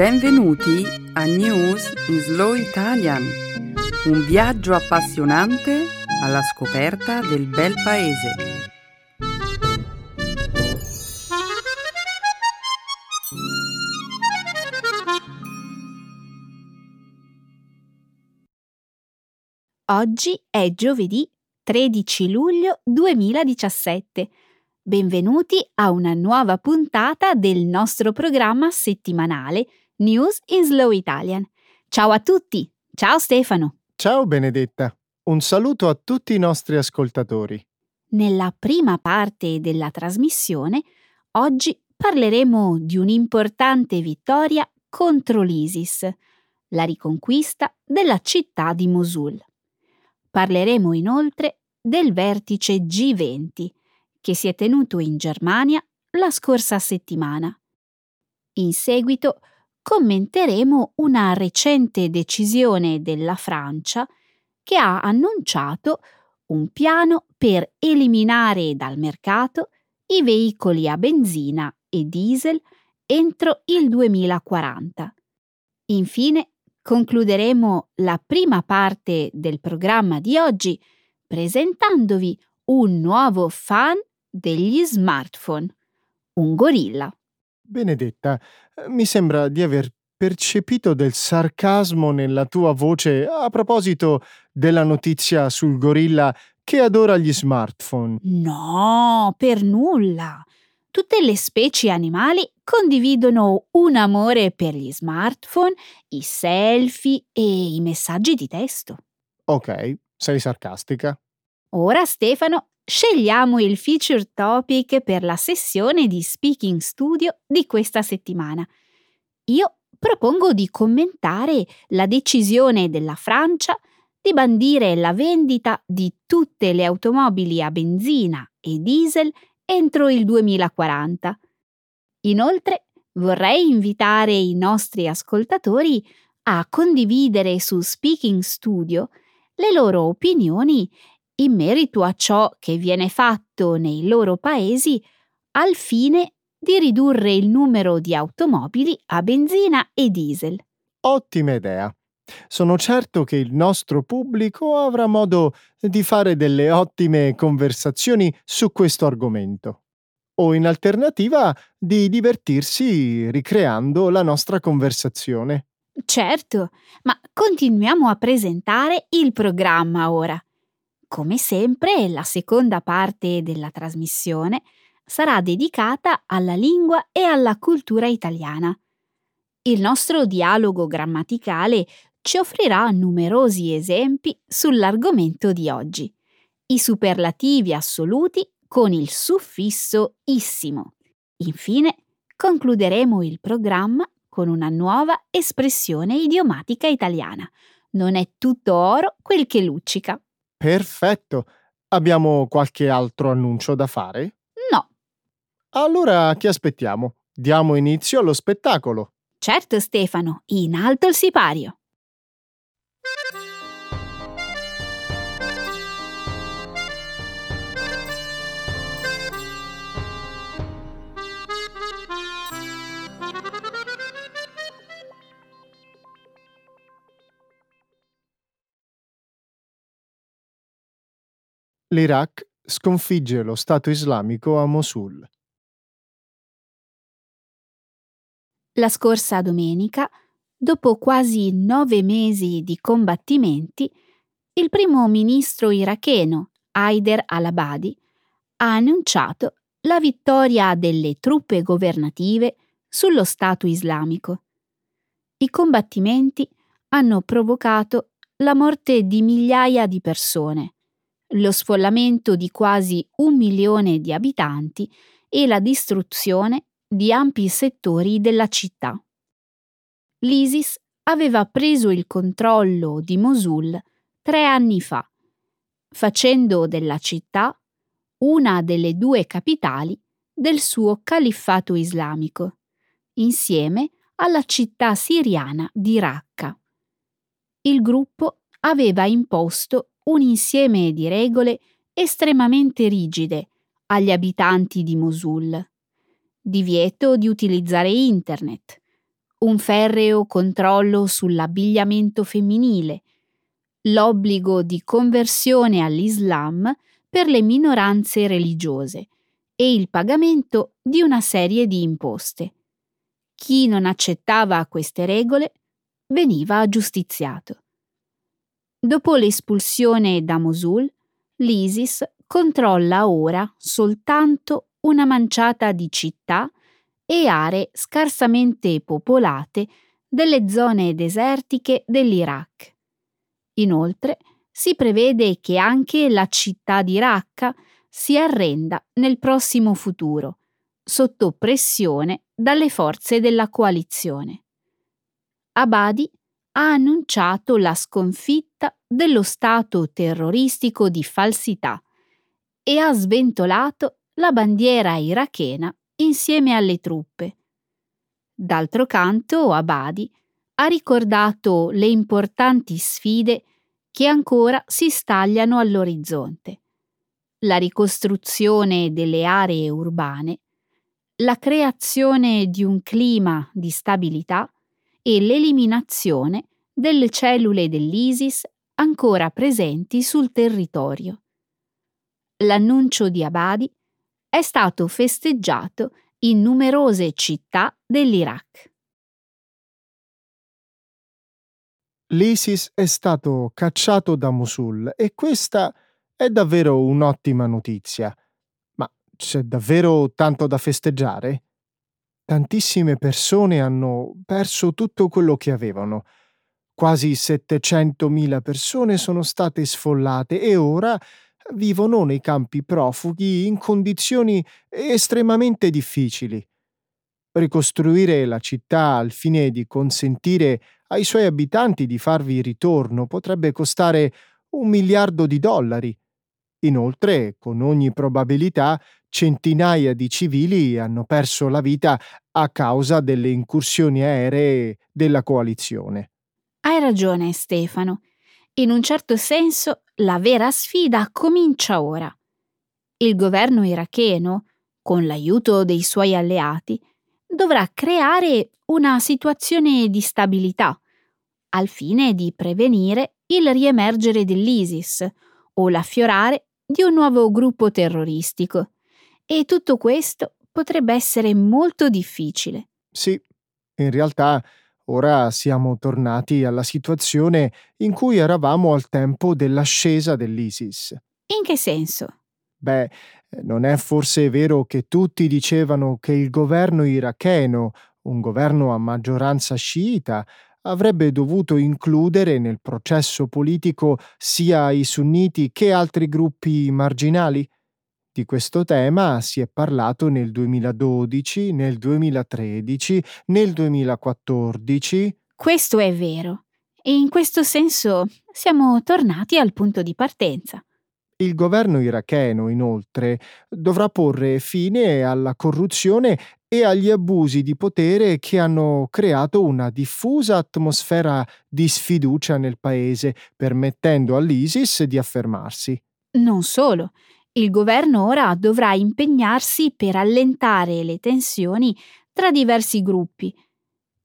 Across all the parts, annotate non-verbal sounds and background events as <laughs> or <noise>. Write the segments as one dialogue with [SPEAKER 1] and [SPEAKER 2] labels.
[SPEAKER 1] Benvenuti a News in Slow Italian, un viaggio appassionante alla scoperta del bel paese.
[SPEAKER 2] Oggi è giovedì 13 luglio 2017. Benvenuti a una nuova puntata del nostro programma settimanale News in Slow Italian. Ciao a tutti! Ciao Stefano!
[SPEAKER 3] Ciao Benedetta! Un saluto a tutti i nostri ascoltatori.
[SPEAKER 2] Nella prima parte della trasmissione, oggi parleremo di un'importante vittoria contro l'ISIS, la riconquista della città di Mosul. Parleremo inoltre del vertice G20 che si è tenuto in Germania la scorsa settimana. In seguito commenteremo una recente decisione della Francia che ha annunciato un piano per eliminare dal mercato i veicoli a benzina e diesel entro il 2040. Infine concluderemo la prima parte del programma di oggi presentandovi un nuovo fan degli smartphone, un gorilla.
[SPEAKER 3] Benedetta, mi sembra di aver percepito del sarcasmo nella tua voce a proposito della notizia sul gorilla che adora gli smartphone.
[SPEAKER 2] No, per nulla. Tutte le specie animali condividono un amore per gli smartphone, i selfie e i messaggi di testo.
[SPEAKER 3] Ok, sei sarcastica.
[SPEAKER 2] Ora, Stefano, scegliamo il feature topic per la sessione di Speaking Studio di questa settimana. Io propongo di commentare la decisione della Francia di bandire la vendita di tutte le automobili a benzina e diesel entro il 2040. Inoltre, vorrei invitare i nostri ascoltatori a condividere su Speaking Studio le loro opinioni in merito a ciò che viene fatto nei loro paesi al fine di ridurre il numero di automobili a benzina e diesel.
[SPEAKER 3] Ottima idea. Sono certo che il nostro pubblico avrà modo di fare delle ottime conversazioni su questo argomento. O in alternativa di divertirsi ricreando la nostra conversazione.
[SPEAKER 2] Certo, ma continuiamo a presentare il programma ora. Come sempre, la seconda parte della trasmissione sarà dedicata alla lingua e alla cultura italiana. Il nostro dialogo grammaticale ci offrirà numerosi esempi sull'argomento di oggi, i superlativi assoluti con il suffisso issimo. Infine, concluderemo il programma con una nuova espressione idiomatica italiana. Non è tutto oro quel che luccica.
[SPEAKER 3] Perfetto. Abbiamo qualche altro annuncio da fare?
[SPEAKER 2] No.
[SPEAKER 3] Allora che aspettiamo? Diamo inizio allo spettacolo.
[SPEAKER 2] Certo, Stefano, in alto il sipario.
[SPEAKER 3] L'Iraq sconfigge lo Stato islamico a Mosul.
[SPEAKER 2] La scorsa domenica, dopo quasi nove mesi di combattimenti, il primo ministro iracheno Haider al-Abadi ha annunciato la vittoria delle truppe governative sullo Stato islamico. I combattimenti hanno provocato la morte di migliaia di persone lo sfollamento di quasi un milione di abitanti e la distruzione di ampi settori della città. L'ISIS aveva preso il controllo di Mosul tre anni fa, facendo della città una delle due capitali del suo califfato islamico, insieme alla città siriana di Raqqa. Il gruppo aveva imposto un insieme di regole estremamente rigide agli abitanti di Mosul. Divieto di utilizzare internet, un ferreo controllo sull'abbigliamento femminile, l'obbligo di conversione all'Islam per le minoranze religiose e il pagamento di una serie di imposte. Chi non accettava queste regole veniva giustiziato. Dopo l'espulsione da Mosul, l'ISIS controlla ora soltanto una manciata di città e aree scarsamente popolate delle zone desertiche dell'Iraq. Inoltre, si prevede che anche la città di Raqqa si arrenda nel prossimo futuro, sotto pressione dalle forze della coalizione. Abadi ha annunciato la sconfitta dello Stato terroristico di falsità e ha sventolato la bandiera irachena insieme alle truppe. D'altro canto, Abadi ha ricordato le importanti sfide che ancora si stagliano all'orizzonte. La ricostruzione delle aree urbane, la creazione di un clima di stabilità e l'eliminazione delle cellule dell'ISIS ancora presenti sul territorio. L'annuncio di Abadi è stato festeggiato in numerose città dell'Iraq.
[SPEAKER 3] L'ISIS è stato cacciato da Mosul e questa è davvero un'ottima notizia. Ma c'è davvero tanto da festeggiare? Tantissime persone hanno perso tutto quello che avevano. Quasi 700.000 persone sono state sfollate e ora vivono nei campi profughi in condizioni estremamente difficili. Ricostruire la città al fine di consentire ai suoi abitanti di farvi ritorno potrebbe costare un miliardo di dollari. Inoltre, con ogni probabilità, centinaia di civili hanno perso la vita a causa delle incursioni aeree della coalizione.
[SPEAKER 2] Hai ragione, Stefano. In un certo senso, la vera sfida comincia ora. Il governo iracheno, con l'aiuto dei suoi alleati, dovrà creare una situazione di stabilità, al fine di prevenire il riemergere dell'ISIS o l'affiorare di un nuovo gruppo terroristico. E tutto questo potrebbe essere molto difficile.
[SPEAKER 3] Sì, in realtà ora siamo tornati alla situazione in cui eravamo al tempo dell'ascesa dell'ISIS.
[SPEAKER 2] In che senso?
[SPEAKER 3] Beh, non è forse vero che tutti dicevano che il governo iracheno, un governo a maggioranza sciita, avrebbe dovuto includere nel processo politico sia i sunniti che altri gruppi marginali? Di questo tema si è parlato nel 2012, nel 2013, nel 2014.
[SPEAKER 2] Questo è vero. E in questo senso siamo tornati al punto di partenza.
[SPEAKER 3] Il governo iracheno, inoltre, dovrà porre fine alla corruzione e agli abusi di potere che hanno creato una diffusa atmosfera di sfiducia nel paese, permettendo all'ISIS di affermarsi.
[SPEAKER 2] Non solo, il governo ora dovrà impegnarsi per allentare le tensioni tra diversi gruppi,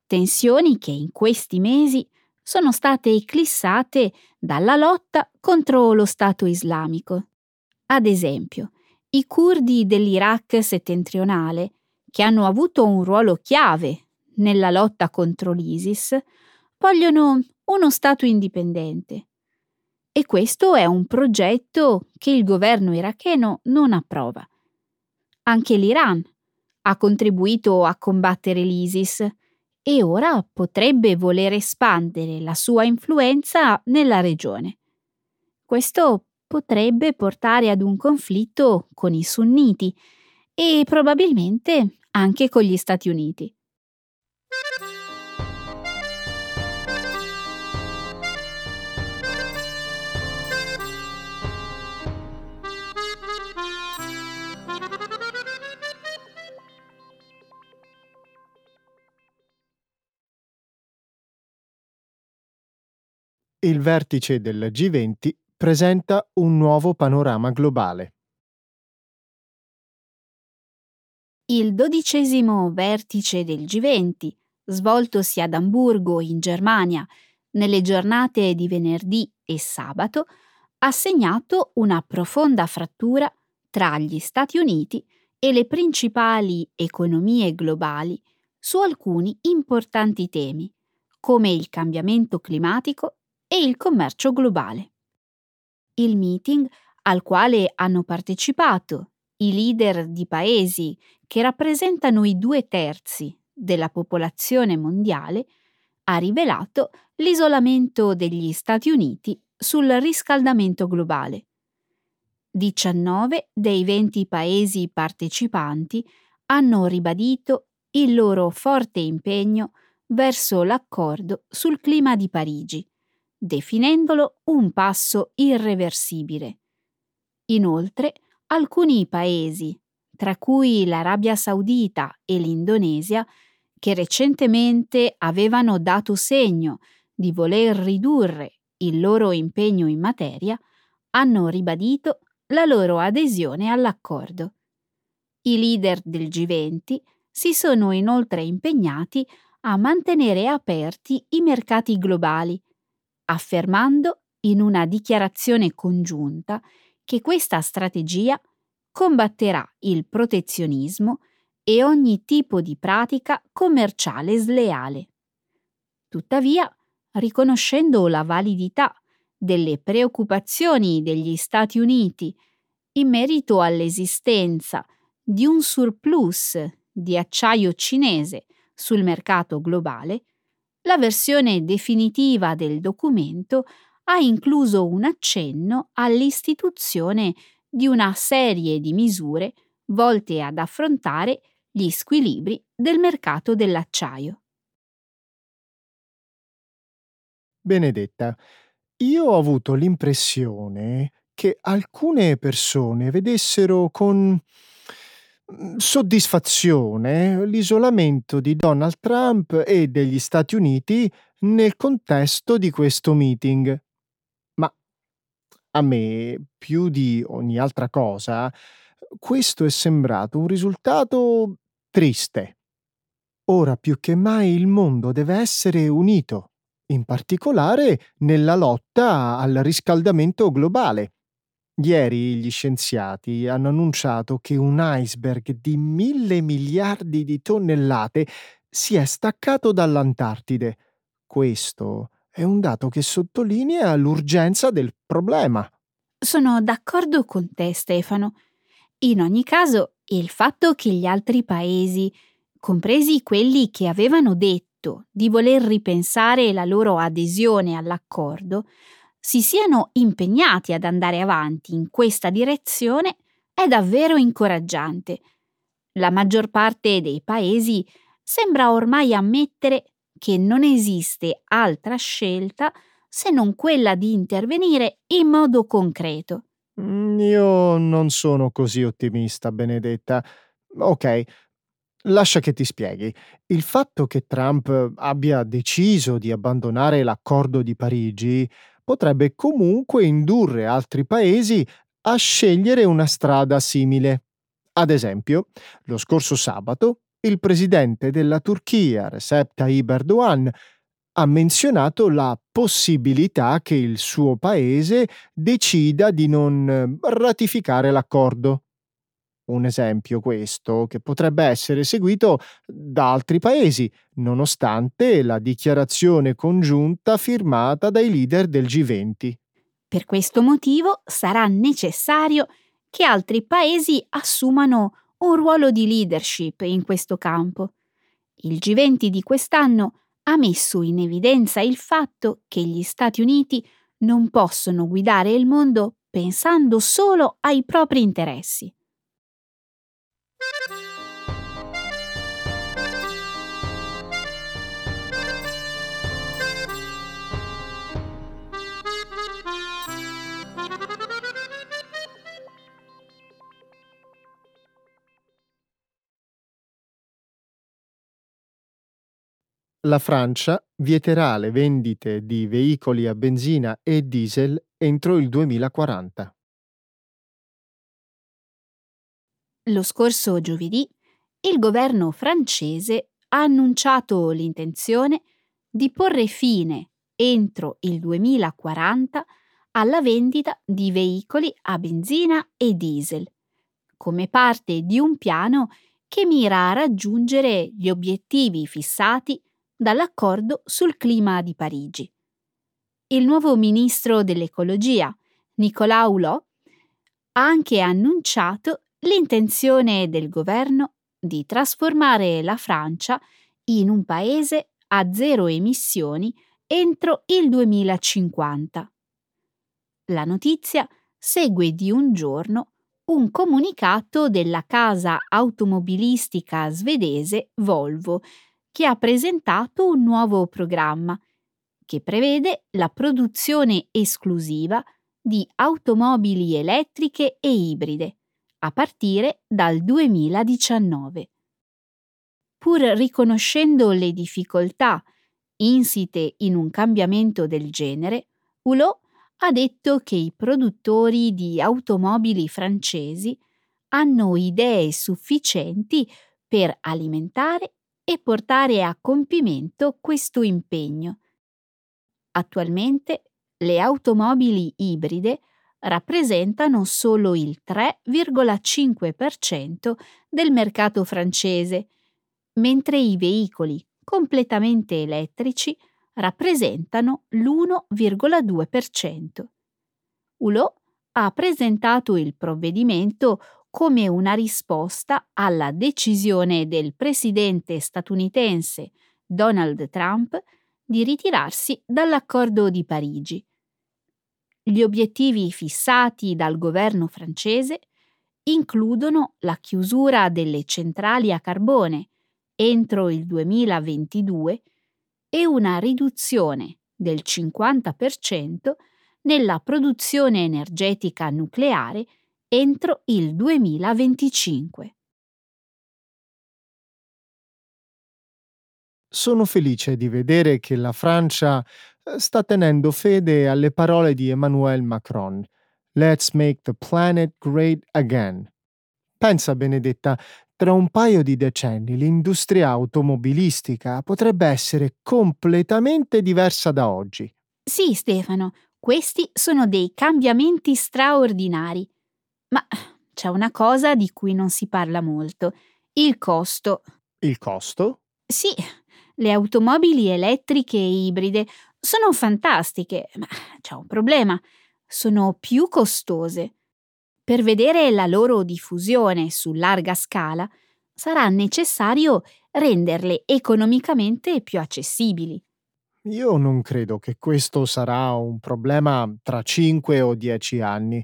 [SPEAKER 2] tensioni che in questi mesi sono state eclissate dalla lotta contro lo Stato islamico. Ad esempio, i curdi dell'Iraq settentrionale, che hanno avuto un ruolo chiave nella lotta contro l'ISIS, vogliono uno Stato indipendente. E questo è un progetto che il governo iracheno non approva. Anche l'Iran ha contribuito a combattere l'ISIS e ora potrebbe voler espandere la sua influenza nella regione. Questo potrebbe portare ad un conflitto con i sunniti e probabilmente anche con gli Stati Uniti.
[SPEAKER 3] Il vertice del G20 presenta un nuovo panorama globale.
[SPEAKER 2] Il dodicesimo vertice del G20, svoltosi ad Amburgo, in Germania, nelle giornate di venerdì e sabato, ha segnato una profonda frattura tra gli Stati Uniti e le principali economie globali su alcuni importanti temi, come il cambiamento climatico e il commercio globale. Il meeting al quale hanno partecipato i leader di paesi che rappresentano i due terzi della popolazione mondiale ha rivelato l'isolamento degli Stati Uniti sul riscaldamento globale. 19 dei 20 paesi partecipanti hanno ribadito il loro forte impegno verso l'accordo sul clima di Parigi, definendolo un passo irreversibile. Inoltre, alcuni paesi, tra cui l'Arabia Saudita e l'Indonesia, che recentemente avevano dato segno di voler ridurre il loro impegno in materia, hanno ribadito la loro adesione all'accordo. I leader del G20 si sono inoltre impegnati a mantenere aperti i mercati globali, affermando in una dichiarazione congiunta che questa strategia combatterà il protezionismo e ogni tipo di pratica commerciale sleale. Tuttavia, riconoscendo la validità delle preoccupazioni degli Stati Uniti in merito all'esistenza di un surplus di acciaio cinese sul mercato globale, la versione definitiva del documento ha incluso un accenno all'istituzione di una serie di misure volte ad affrontare gli squilibri del mercato dell'acciaio.
[SPEAKER 3] Benedetta, io ho avuto l'impressione che alcune persone vedessero con soddisfazione l'isolamento di Donald Trump e degli Stati Uniti nel contesto di questo meeting. Ma a me, più di ogni altra cosa, questo è sembrato un risultato triste. Ora più che mai il mondo deve essere unito, in particolare nella lotta al riscaldamento globale. Ieri gli scienziati hanno annunciato che un iceberg di mille miliardi di tonnellate si è staccato dall'Antartide. Questo è un dato che sottolinea l'urgenza del problema.
[SPEAKER 2] Sono d'accordo con te, Stefano. In ogni caso, il fatto che gli altri paesi, compresi quelli che avevano detto di voler ripensare la loro adesione all'accordo, si siano impegnati ad andare avanti in questa direzione è davvero incoraggiante. La maggior parte dei paesi sembra ormai ammettere che non esiste altra scelta se non quella di intervenire in modo concreto.
[SPEAKER 3] Mm, io non sono così ottimista, Benedetta. Ok, lascia che ti spieghi. Il fatto che Trump abbia deciso di abbandonare l'accordo di Parigi potrebbe comunque indurre altri paesi a scegliere una strada simile. Ad esempio, lo scorso sabato il presidente della Turchia, Recep Tayyip Erdogan, ha menzionato la possibilità che il suo paese decida di non eh, ratificare l'accordo. Un esempio questo che potrebbe essere seguito da altri paesi, nonostante la dichiarazione congiunta firmata dai leader del G20.
[SPEAKER 2] Per questo motivo sarà necessario che altri paesi assumano un ruolo di leadership in questo campo. Il G20 di quest'anno ha messo in evidenza il fatto che gli Stati Uniti non possono guidare il mondo pensando solo ai propri interessi.
[SPEAKER 3] La Francia vieterà le vendite di veicoli a benzina e diesel entro il 2040.
[SPEAKER 2] Lo scorso giovedì il governo francese ha annunciato l'intenzione di porre fine entro il 2040 alla vendita di veicoli a benzina e diesel, come parte di un piano che mira a raggiungere gli obiettivi fissati dall'accordo sul clima di Parigi. Il nuovo ministro dell'ecologia, Nicolas Hulot, ha anche annunciato l'intenzione del governo di trasformare la Francia in un paese a zero emissioni entro il 2050. La notizia segue di un giorno un comunicato della casa automobilistica svedese Volvo, che ha presentato un nuovo programma che prevede la produzione esclusiva di automobili elettriche e ibride a partire dal 2019. Pur riconoscendo le difficoltà insite in un cambiamento del genere, Hulot ha detto che i produttori di automobili francesi hanno idee sufficienti per alimentare e portare a compimento questo impegno. Attualmente le automobili ibride rappresentano solo il 3,5% del mercato francese, mentre i veicoli completamente elettrici rappresentano l'1,2%. Hulot ha presentato il provvedimento come una risposta alla decisione del presidente statunitense Donald Trump di ritirarsi dall'accordo di Parigi. Gli obiettivi fissati dal governo francese includono la chiusura delle centrali a carbone entro il 2022 e una riduzione del 50% nella produzione energetica nucleare entro il 2025.
[SPEAKER 3] Sono felice di vedere che la Francia eh, sta tenendo fede alle parole di Emmanuel Macron. Let's make the planet great again. Pensa, Benedetta, tra un paio di decenni l'industria automobilistica potrebbe essere completamente diversa da oggi.
[SPEAKER 2] Sì, Stefano, questi sono dei cambiamenti straordinari. Ma c'è una cosa di cui non si parla molto, il costo.
[SPEAKER 3] Il costo?
[SPEAKER 2] Sì, le automobili elettriche e ibride sono fantastiche, ma c'è un problema, sono più costose. Per vedere la loro diffusione su larga scala sarà necessario renderle economicamente più accessibili.
[SPEAKER 3] Io non credo che questo sarà un problema tra 5 o 10 anni.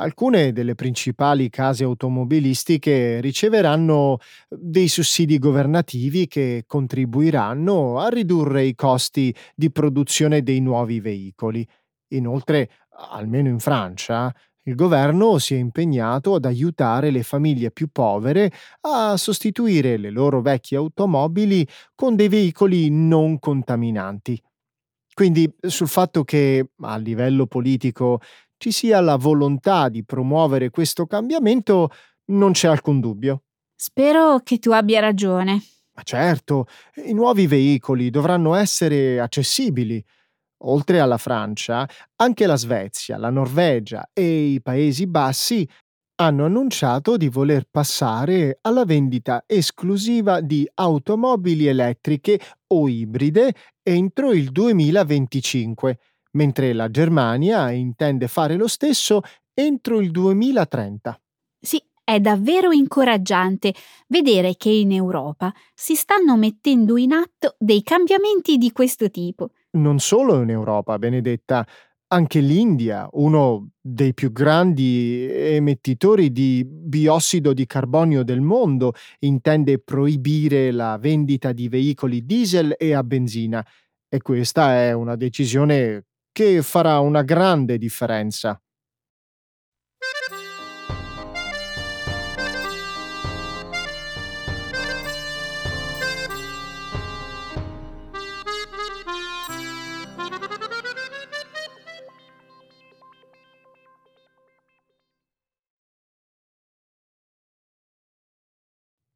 [SPEAKER 3] Alcune delle principali case automobilistiche riceveranno dei sussidi governativi che contribuiranno a ridurre i costi di produzione dei nuovi veicoli. Inoltre, almeno in Francia, il governo si è impegnato ad aiutare le famiglie più povere a sostituire le loro vecchie automobili con dei veicoli non contaminanti. Quindi sul fatto che a livello politico ci sia la volontà di promuovere questo cambiamento non c'è alcun dubbio.
[SPEAKER 2] Spero che tu abbia ragione.
[SPEAKER 3] Ma certo, i nuovi veicoli dovranno essere accessibili Oltre alla Francia, anche la Svezia, la Norvegia e i Paesi Bassi hanno annunciato di voler passare alla vendita esclusiva di automobili elettriche o ibride entro il 2025, mentre la Germania intende fare lo stesso entro il 2030.
[SPEAKER 2] Sì, è davvero incoraggiante vedere che in Europa si stanno mettendo in atto dei cambiamenti di questo tipo
[SPEAKER 3] non solo in Europa, Benedetta, anche l'India, uno dei più grandi emettitori di biossido di carbonio del mondo, intende proibire la vendita di veicoli diesel e a benzina. E questa è una decisione che farà una grande differenza.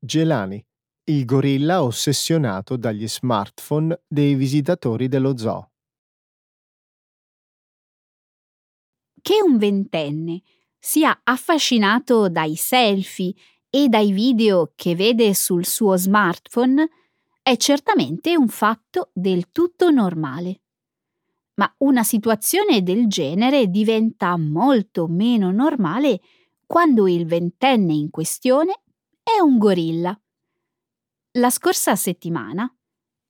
[SPEAKER 3] Gelani, Il gorilla ossessionato dagli smartphone dei visitatori dello zoo.
[SPEAKER 2] Che un ventenne sia affascinato dai selfie e dai video che vede sul suo smartphone è certamente un fatto del tutto normale. Ma una situazione del genere diventa molto meno normale quando il ventenne in questione è un gorilla. La scorsa settimana,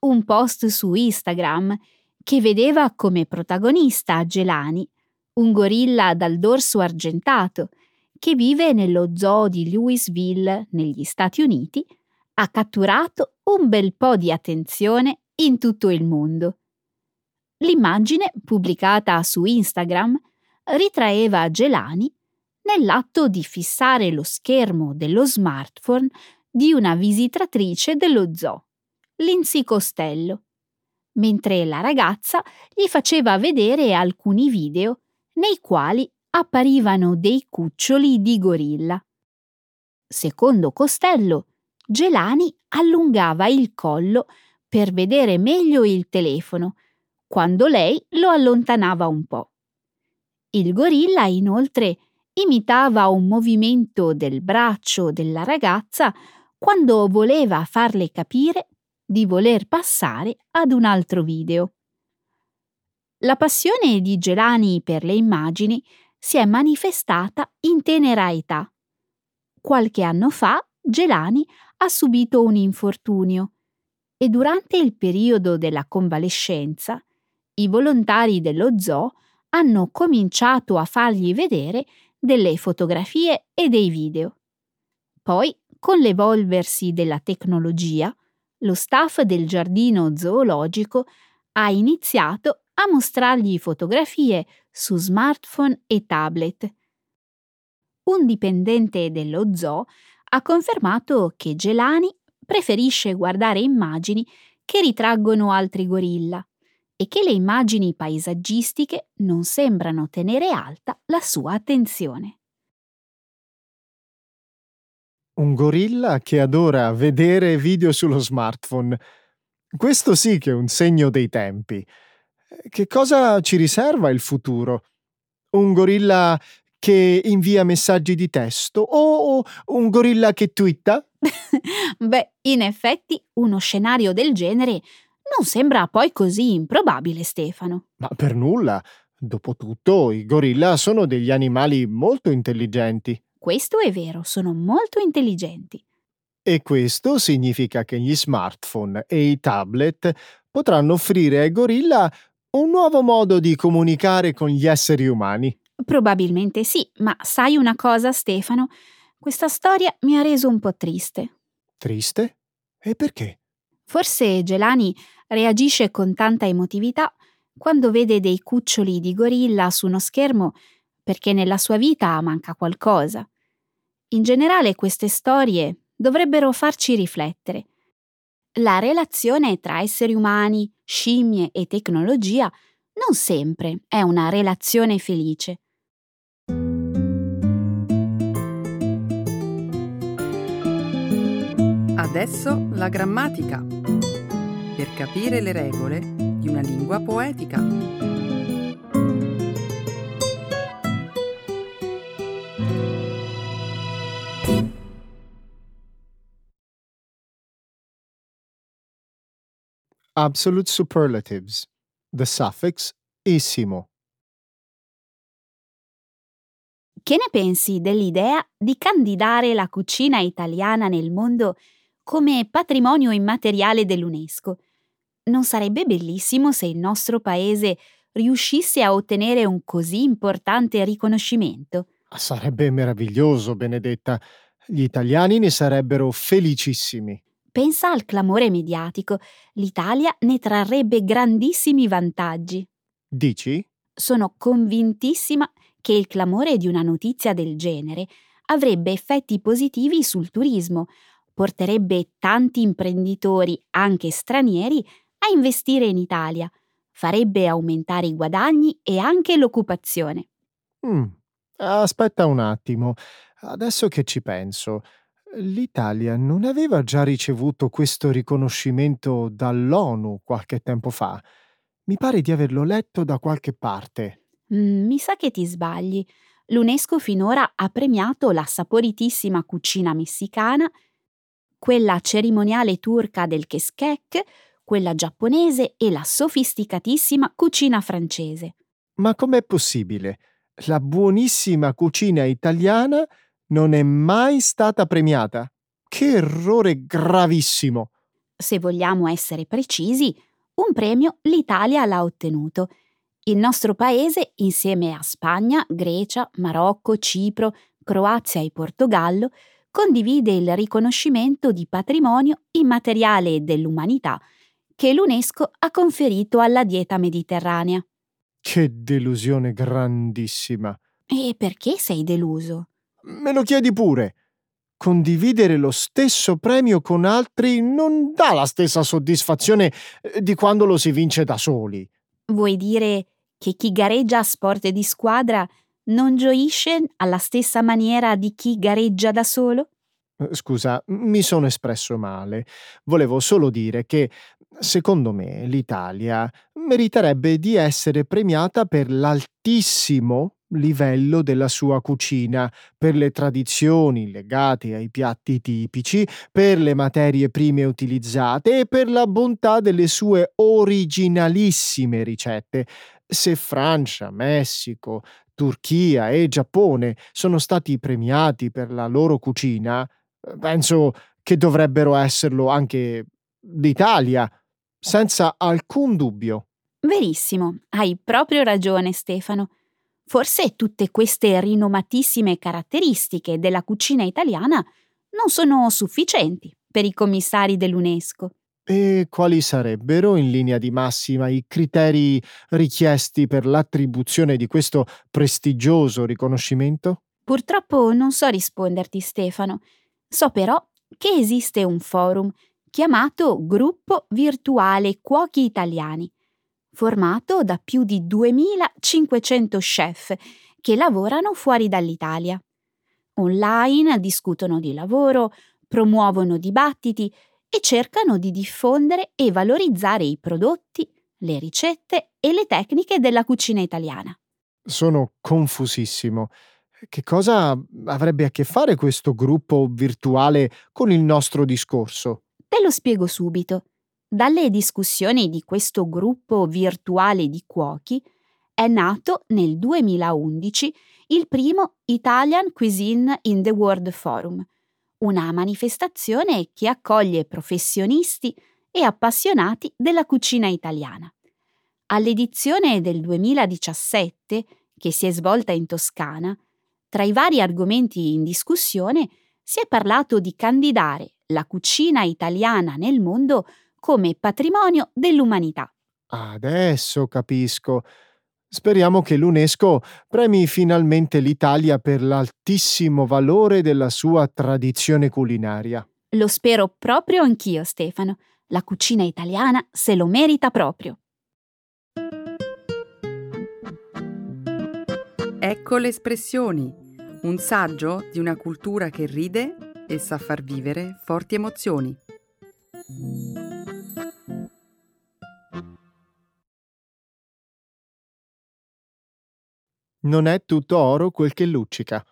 [SPEAKER 2] un post su Instagram che vedeva come protagonista Gelani, un gorilla dal dorso argentato che vive nello zoo di Louisville negli Stati Uniti, ha catturato un bel po' di attenzione in tutto il mondo. L'immagine, pubblicata su Instagram, ritraeva Gelani nell'atto di fissare lo schermo dello smartphone di una visitatrice dello zoo, Lindsay Costello, mentre la ragazza gli faceva vedere alcuni video nei quali apparivano dei cuccioli di gorilla. Secondo Costello, Gelani allungava il collo per vedere meglio il telefono, quando lei lo allontanava un po'. Il gorilla inoltre imitava un movimento del braccio della ragazza quando voleva farle capire di voler passare ad un altro video. La passione di Gelani per le immagini si è manifestata in tenera età. Qualche anno fa Gelani ha subito un infortunio e durante il periodo della convalescenza i volontari dello zoo hanno cominciato a fargli vedere delle fotografie e dei video. Poi con l'evolversi della tecnologia, lo staff del giardino zoologico ha iniziato a mostrargli fotografie su smartphone e tablet. Un dipendente dello zoo ha confermato che Gelani preferisce guardare immagini che ritraggono altri gorilla e che le immagini paesaggistiche non sembrano tenere alta la sua attenzione.
[SPEAKER 3] Un gorilla che adora vedere video sullo smartphone. Questo sì che è un segno dei tempi. Che cosa ci riserva il futuro? Un gorilla che invia messaggi di testo o un gorilla che twitta? <laughs>
[SPEAKER 2] Beh, in effetti uno scenario del genere non sembra poi così improbabile, Stefano.
[SPEAKER 3] Ma per nulla. Dopotutto, i gorilla sono degli animali molto intelligenti.
[SPEAKER 2] Questo è vero, sono molto intelligenti.
[SPEAKER 3] E questo significa che gli smartphone e i tablet potranno offrire ai gorilla un nuovo modo di comunicare con gli esseri umani.
[SPEAKER 2] Probabilmente sì, ma sai una cosa, Stefano? Questa storia mi ha reso un po' triste.
[SPEAKER 3] Triste? E perché?
[SPEAKER 2] Forse Gelani reagisce con tanta emotività quando vede dei cuccioli di gorilla su uno schermo perché nella sua vita manca qualcosa. In generale queste storie dovrebbero farci riflettere. La relazione tra esseri umani, scimmie e tecnologia non sempre è una relazione felice.
[SPEAKER 1] Adesso la grammatica. Per capire le regole di una lingua poetica.
[SPEAKER 3] Absolute superlatives. The suffix issimo.
[SPEAKER 2] Che ne pensi dell'idea di candidare la cucina italiana nel mondo come patrimonio immateriale dell'UNESCO? Non sarebbe bellissimo se il nostro paese riuscisse a ottenere un così importante riconoscimento?
[SPEAKER 3] Sarebbe meraviglioso, Benedetta. Gli italiani ne sarebbero felicissimi.
[SPEAKER 2] Pensa al clamore mediatico. L'Italia ne trarrebbe grandissimi vantaggi.
[SPEAKER 3] Dici?
[SPEAKER 2] Sono convintissima che il clamore di una notizia del genere avrebbe effetti positivi sul turismo, porterebbe tanti imprenditori, anche stranieri, a investire in Italia, farebbe aumentare i guadagni e anche l'occupazione.
[SPEAKER 3] Mm. Aspetta un attimo, adesso che ci penso. l'Italia non aveva già ricevuto questo riconoscimento dall'ONU qualche tempo fa? Mi pare di averlo letto da qualche parte.
[SPEAKER 2] Mm, mi sa che ti sbagli. L'UNESCO finora ha premiato la saporitissima cucina messicana, quella cerimoniale turca del keskek, quella giapponese e la sofisticatissima cucina francese.
[SPEAKER 3] Ma com'è possibile? La buonissima cucina italiana non è mai stata premiata? Che errore gravissimo!
[SPEAKER 2] Se vogliamo essere precisi, un premio l'Italia l'ha ottenuto il nostro paese, insieme a Spagna, Grecia, Marocco, Cipro, Croazia e Portogallo, condivide il riconoscimento di patrimonio immateriale dell'umanità che l'UNESCO ha conferito alla dieta mediterranea.
[SPEAKER 3] Che delusione grandissima.
[SPEAKER 2] E perché sei deluso?
[SPEAKER 3] Me lo chiedi pure. Condividere lo stesso premio con altri non dà la stessa soddisfazione eh, di quando lo si vince da soli.
[SPEAKER 2] Vuoi dire che chi gareggia a sport di squadra non gioisce alla stessa maniera di chi gareggia da solo?
[SPEAKER 3] Eh, scusa, mi sono espresso male. Volevo solo dire che, secondo me, l'Italia meriterebbe di essere premiata per l'altissimo livello della sua cucina, per le tradizioni legate ai piatti tipici, per le materie prime utilizzate e per la bontà delle sue originalissime ricette. Se Francia, Messico, Turchia e Giappone sono stati premiati per la loro cucina, penso che dovrebbero esserlo anche l'Italia, senza alcun dubbio.
[SPEAKER 2] Verissimo, hai proprio ragione Stefano. Forse tutte queste rinomatissime caratteristiche della cucina italiana non sono sufficienti per i commissari dell'UNESCO.
[SPEAKER 3] E quali sarebbero, in linea di massima, i criteri richiesti per l'attribuzione di questo prestigioso riconoscimento?
[SPEAKER 2] Purtroppo non so risponderti, Stefano. So però che esiste un forum chiamato Gruppo Virtuale Cuochi Italiani, formato da più di 2500 chef che lavorano fuori dall'Italia. Online discutono di lavoro, promuovono dibattiti e cercano di diffondere e valorizzare i prodotti, le ricette e le tecniche della cucina italiana.
[SPEAKER 3] Sono confusissimo. Che cosa avrebbe a che fare questo gruppo virtuale con il nostro discorso?
[SPEAKER 2] Te lo spiego subito. Dalle discussioni di questo gruppo virtuale di cuochi è nato nel 2011 il primo Italian Cuisine in the World Forum, una manifestazione che accoglie professionisti e appassionati della cucina italiana. All'edizione del 2017, che si è svolta in Toscana, tra i vari argomenti in discussione si è parlato di candidare la cucina italiana nel mondo come patrimonio dell'umanità.
[SPEAKER 3] Adesso capisco. Speriamo che l'UNESCO premi finalmente l'Italia per l'altissimo valore della sua tradizione culinaria.
[SPEAKER 2] Lo spero proprio anch'io, Stefano. La cucina italiana se lo merita proprio.
[SPEAKER 1] Ecco le espressioni, un saggio di una cultura che ride e sa far vivere forti emozioni.
[SPEAKER 3] Non è tutto oro quel che luccica.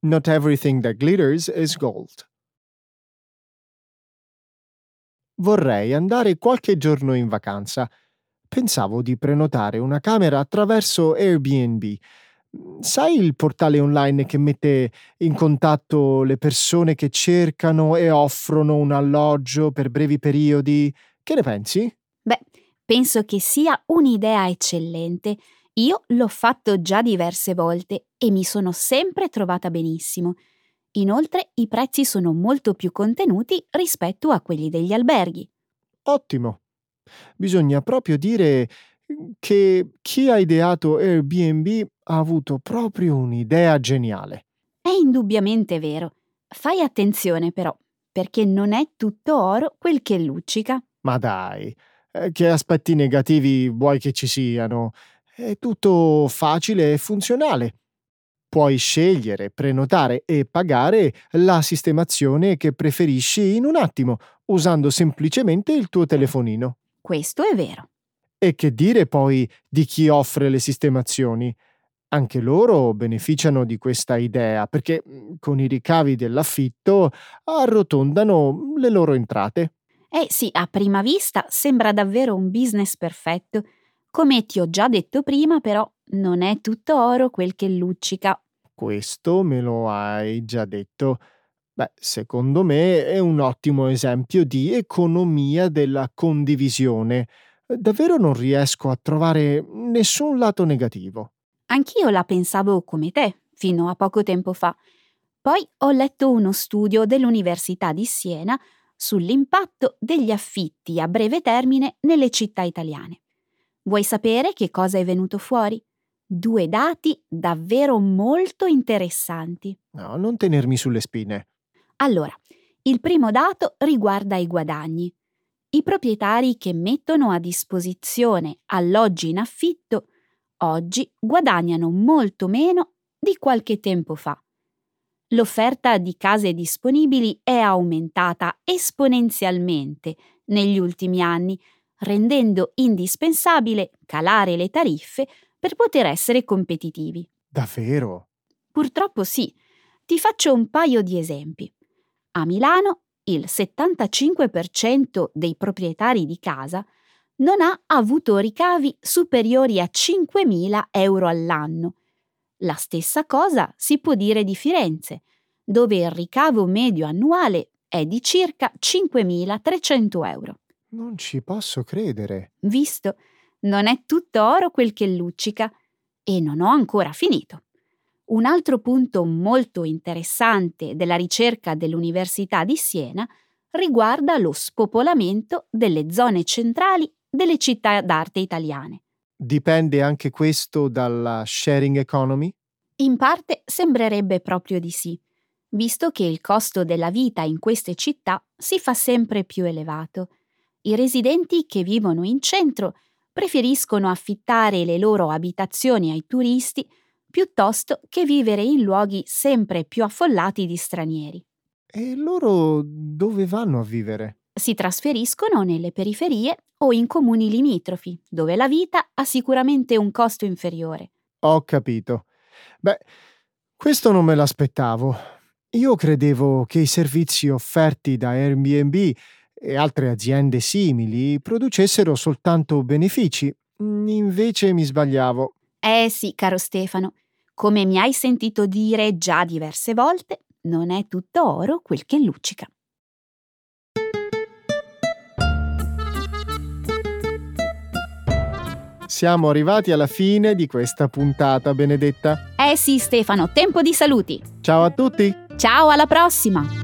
[SPEAKER 3] Not everything that glitters is gold. Vorrei andare qualche giorno in vacanza. Pensavo di prenotare una camera attraverso Airbnb. Sai il portale online che mette in contatto le persone che cercano e offrono un alloggio per brevi periodi? Che ne pensi?
[SPEAKER 2] Beh, penso che sia un'idea eccellente io l'ho fatto già diverse volte e mi sono sempre trovata benissimo. Inoltre i prezzi sono molto più contenuti rispetto a quelli degli alberghi.
[SPEAKER 3] Ottimo. Bisogna proprio dire che chi ha ideato Airbnb ha avuto proprio un'idea geniale.
[SPEAKER 2] È indubbiamente vero. Fai attenzione però, perché non è tutto oro quel che luccica.
[SPEAKER 3] Ma dai, eh, che aspetti negativi vuoi che ci siano? È tutto facile e funzionale. Puoi scegliere, prenotare e pagare la sistemazione che preferisci in un attimo, usando semplicemente il tuo telefonino.
[SPEAKER 2] Questo è vero.
[SPEAKER 3] E che dire poi di chi offre le sistemazioni? Anche loro beneficiano di questa idea perché mm, con i ricavi dell'affitto arrotondano le loro entrate.
[SPEAKER 2] Eh sì, a prima vista sembra davvero un business perfetto. Come ti ho già detto prima, però, non è tutto oro quel che luccica.
[SPEAKER 3] Questo me lo hai già detto. Beh, secondo me è un ottimo esempio di economia della condivisione. Davvero non riesco a trovare nessun lato negativo.
[SPEAKER 2] Anch'io la pensavo come te, fino a poco tempo fa. Poi ho letto uno studio dell'Università di Siena sull'impatto degli affitti a breve termine nelle città italiane. Vuoi sapere che cosa è venuto fuori? Due dati davvero molto interessanti.
[SPEAKER 3] No, non tenermi sulle spine.
[SPEAKER 2] Allora, il primo dato riguarda i guadagni. I proprietari che mettono a disposizione alloggi in affitto oggi guadagnano molto meno di qualche tempo fa l'offerta di case disponibili è aumentata esponenzialmente negli ultimi anni, rendendo indispensabile calare le tariffe per poter essere competitivi.
[SPEAKER 3] Davvero?
[SPEAKER 2] Purtroppo sì. Ti faccio un paio di esempi. A Milano il 75% dei proprietari di casa non ha avuto ricavi superiori a 5.000 euro all'anno la stessa cosa si può dire di Firenze, dove il ricavo medio annuale è di circa 5.300 euro.
[SPEAKER 3] Non ci posso credere.
[SPEAKER 2] Visto, non è tutto oro quel che luccica e non ho ancora finito. Un altro punto molto interessante della ricerca dell'Università di Siena riguarda lo spopolamento delle zone centrali delle città d'arte italiane.
[SPEAKER 3] Dipende anche questo dalla sharing economy?
[SPEAKER 2] In parte sembrerebbe proprio di sì, visto che il costo della vita in queste città si fa sempre più elevato. I residenti che vivono in centro preferiscono affittare le loro abitazioni ai turisti piuttosto che vivere in luoghi sempre più affollati di stranieri.
[SPEAKER 3] E loro dove vanno a vivere?
[SPEAKER 2] Si trasferiscono nelle periferie o in comuni limitrofi, dove la vita ha sicuramente un costo inferiore.
[SPEAKER 3] Ho capito. Beh, questo non me l'aspettavo. Io credevo che i servizi offerti da Airbnb e altre aziende simili producessero soltanto benefici. Invece mi sbagliavo.
[SPEAKER 2] Eh sì, caro Stefano. Come mi hai sentito dire già diverse volte, non è tutto oro quel che luccica.
[SPEAKER 3] Siamo arrivati alla fine di questa puntata, Benedetta.
[SPEAKER 2] Eh sì, Stefano, tempo di saluti.
[SPEAKER 3] Ciao a tutti.
[SPEAKER 2] Ciao, alla prossima.